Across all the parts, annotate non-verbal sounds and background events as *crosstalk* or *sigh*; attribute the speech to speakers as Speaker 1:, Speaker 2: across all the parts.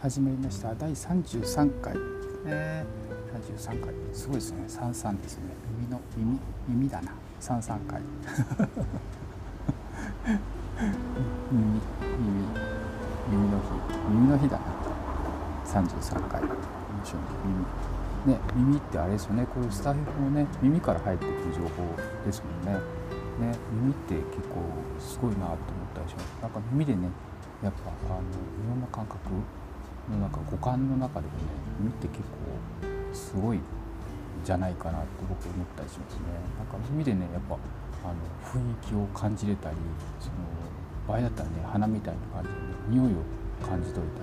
Speaker 1: 始まりました。第33回。ね。33回。すごいですね。33ですね。耳の耳耳だな。33回。*laughs* 耳耳耳の日。耳の日だな。33回。面白い耳。ね耳ってあれですよね。これスタイフもね耳から入ってくる情報ですもんね。ね耳って結構すごいなと思ったりします。なんか耳でねやっぱあのいろんな感覚の中五感の中でもね耳って結構すごいじゃないかなと僕思ったりしますね。なんか耳でねやっぱあの雰囲気を感じれたりその場合だったらね花みたいな感じで、ね、匂いを感じ取れた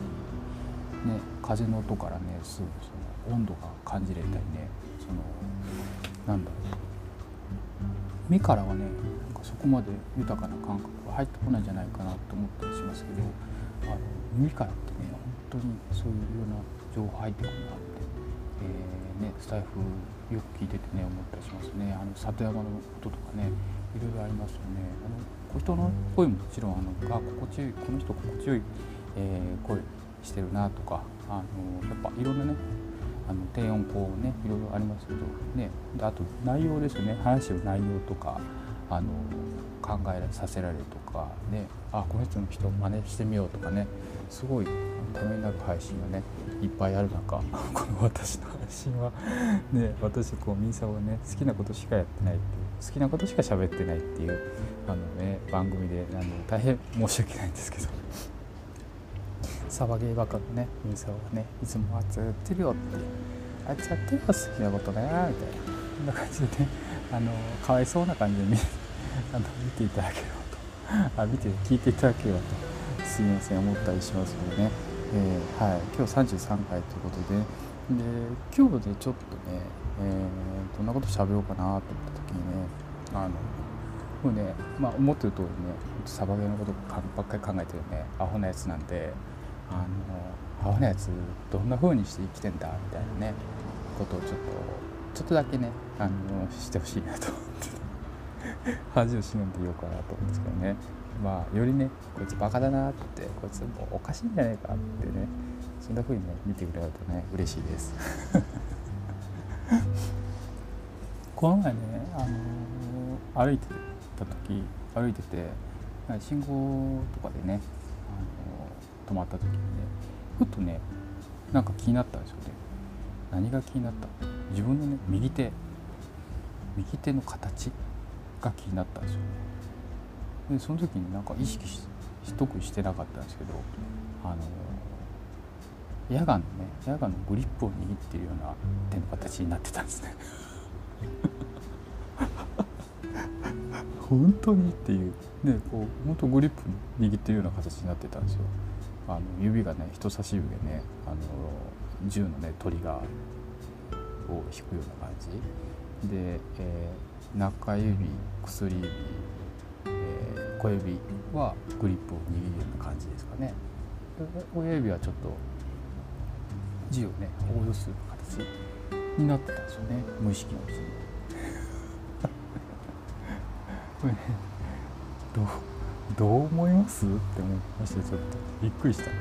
Speaker 1: り、ね、風の音からねすぐその温度が感じれたりねそのなんだろう目からはねなんかそこまで豊かな感覚が入ってこないんじゃないかなと思ったりしますけどあの耳からってね当にそういうような情報入ってくるなって、えー、ね、スタイフよく聞いててね思ったりしますね。あの里山の音とかねいろいろありますよね。あの人の声ももちろんあのあ心地よいこの人心地よい、えー、声してるなとかあのやっぱいろんなねあの低音こうねいろいろありますけどねあと内容ですよね。話してる内容とかあの考えさせられるとかねあこの人の人を真似してみようとかねすごいためになる配信がねいっぱいある中 *laughs* この私の配信はね私こうミンサをね好きなことしかやってないっていう好きなことしか喋ってないっていうあのね番組であの大変申し訳ないんですけどサバゲーバカのねミンサはねいつもあいつやってるよってあいつやってるよ好きなことねみたいなこんな感じでねあのかわいそうな感じで見 *laughs* あの見ていただければと。*laughs* あ見て聞いていただければと。すみません思ったりしますのでね、えー、はい、今日33回ということで。で今日でちょっとね、えー、どんなこと喋ろうかなと思った時にねあのもうね、まあ、思ってる通りねサバゲーのことばっかり考えてるねアホなやつなんであのアホなやつどんな風にして生きてんだみたいなねことをちょっとちょっとだけねあのしてほしいなと思って。恥を忍んでいようかなと思うんですけどね。まあよりねこいつバカだなってこいつもうおかしいんじゃないかってね。そんな風にね見てくれるとね嬉しいです。*laughs* この前ねあの歩いてた時歩いてて信号とかでねあの止まった時にねふっとねなんか気になったんですよね何が気になった？自分のね右手。右手の形が気になったんですよ。ねでその時になんか意識し特にしてなかったんですけどあのヤガンのねヤガンのグリップを握ってるような手の形になってたんですね。*laughs* 本当にっていう。ねこう本当グリップ握ってるような形になってたんですよ。あの指がね人差し指でねあの銃のねトリガーを引くような感じ。で、えー、中指薬指、えー、小指はグリップを握るような感じですかね。親指はちょっと字をね応用する形になってたんですよね。無意識のうちに。*laughs* これねどうどう思います？って思いましてちょっとびっくりした。で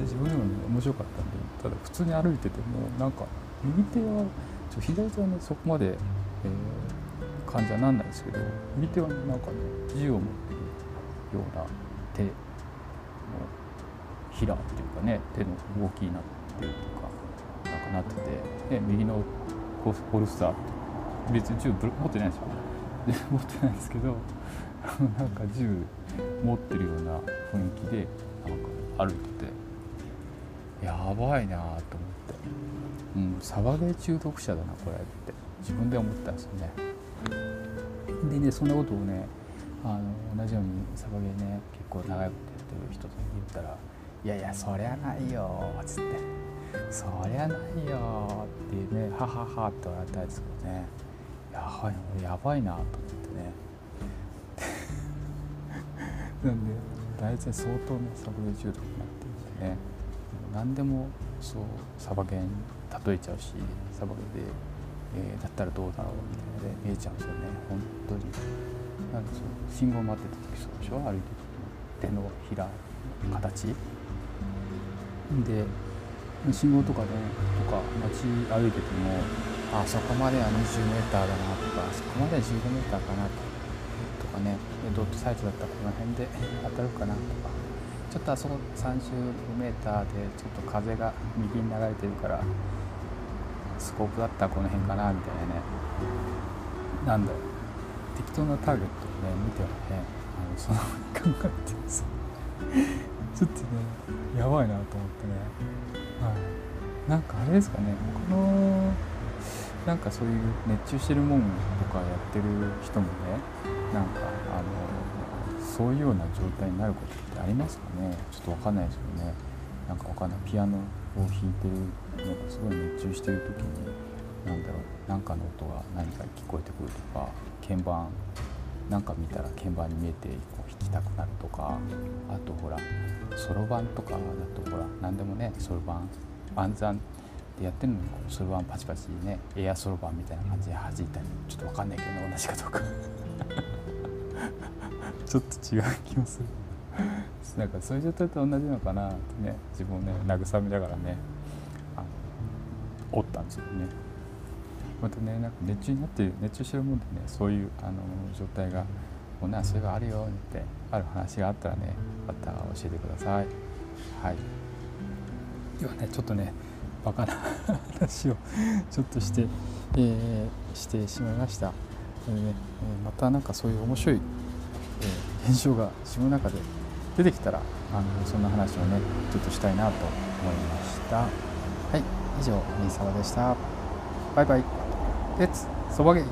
Speaker 1: 自分でもね面白かった。ただ普通に歩いててもなんか右手はちょ左手はねそこまで、えー、感じはなんないですけど右手はなんかね銃を持ってるような手のひらっていうかね手の動きになってるとかなんかなってて、ね、右のホルスターって別に銃持ってないですよ。ねで持ってないですけど *laughs* なんか銃持ってるような雰囲気でなんか歩いてて。やばいなと思って、うん、サバゲー中毒者だなこれって。自分で思ったんですよね。でねそんなことをねあの同じようにサバゲーね結構長いことやってる人と言ったら「いやいやそりゃないよ」っつって「そりゃないよ」ってね「ははは」って笑ったんですけどね。やばいなやばいなと思ってね。*laughs* なんで大体相当ねサバゲー中毒になってるんでね。何でもそうサバゲーに例えちゃうしサバゲで、えー、だったらどうだろうみたいなね見えちゃうんですよね。本当に。なんかそう信号待ってた時そうでしょ？歩いてる手のひら形。で信号とかねとか街歩いててもあそこまでは 20m だなとかあそこまでは 15m かなとかねドットサイトだったらこの辺で当たるかなとか。ちょっとあそこ 35m でちょっと風が右に流れてるからスコープだったらこの辺かなみたいなね。なんだろう適当なターゲットをね見てはねあのその考えてさ *laughs* ちょっとねやばいなと思ってね。はい。なんかあれですかね。このなんかそういう熱中してるもんとかやってる人もねなんかそういうような状態になることってありますかね？ちょっと分かんないですよね。なんか分かんない。ピアノを弾いてるのがすごい熱中してる時に何だろう。何かの音が何か聞こえてくるとか鍵盤なんか見たら鍵盤に見えてこう弾きたくなるとかあとほらそろばんとかだとほら何でもねそろばん暗算でやってるのにそろばんパチパチねエアそろばんみたいな感じで弾いたりちょっと分かんないけど同じかどうか。ちょっと違う気もする。*laughs* なんかそういう状態と同じのかなってね自分をね慰めながらねあのおったんですよね。またねなんか熱中になってる熱中してるもんでねそういうあの状態がもうなそういうのあるよってある話があったらねまた教えてください。はい。ではねちょっとねバカな *laughs* 話をちょっとして、えー、してしまいました、えーね、またなんかそういう面白い、えー、現象が自分の中で出てきたらあのそんな話をねちょっとしたいなと思いました。はい以上新沢でした。バイバイ。レッツそばげ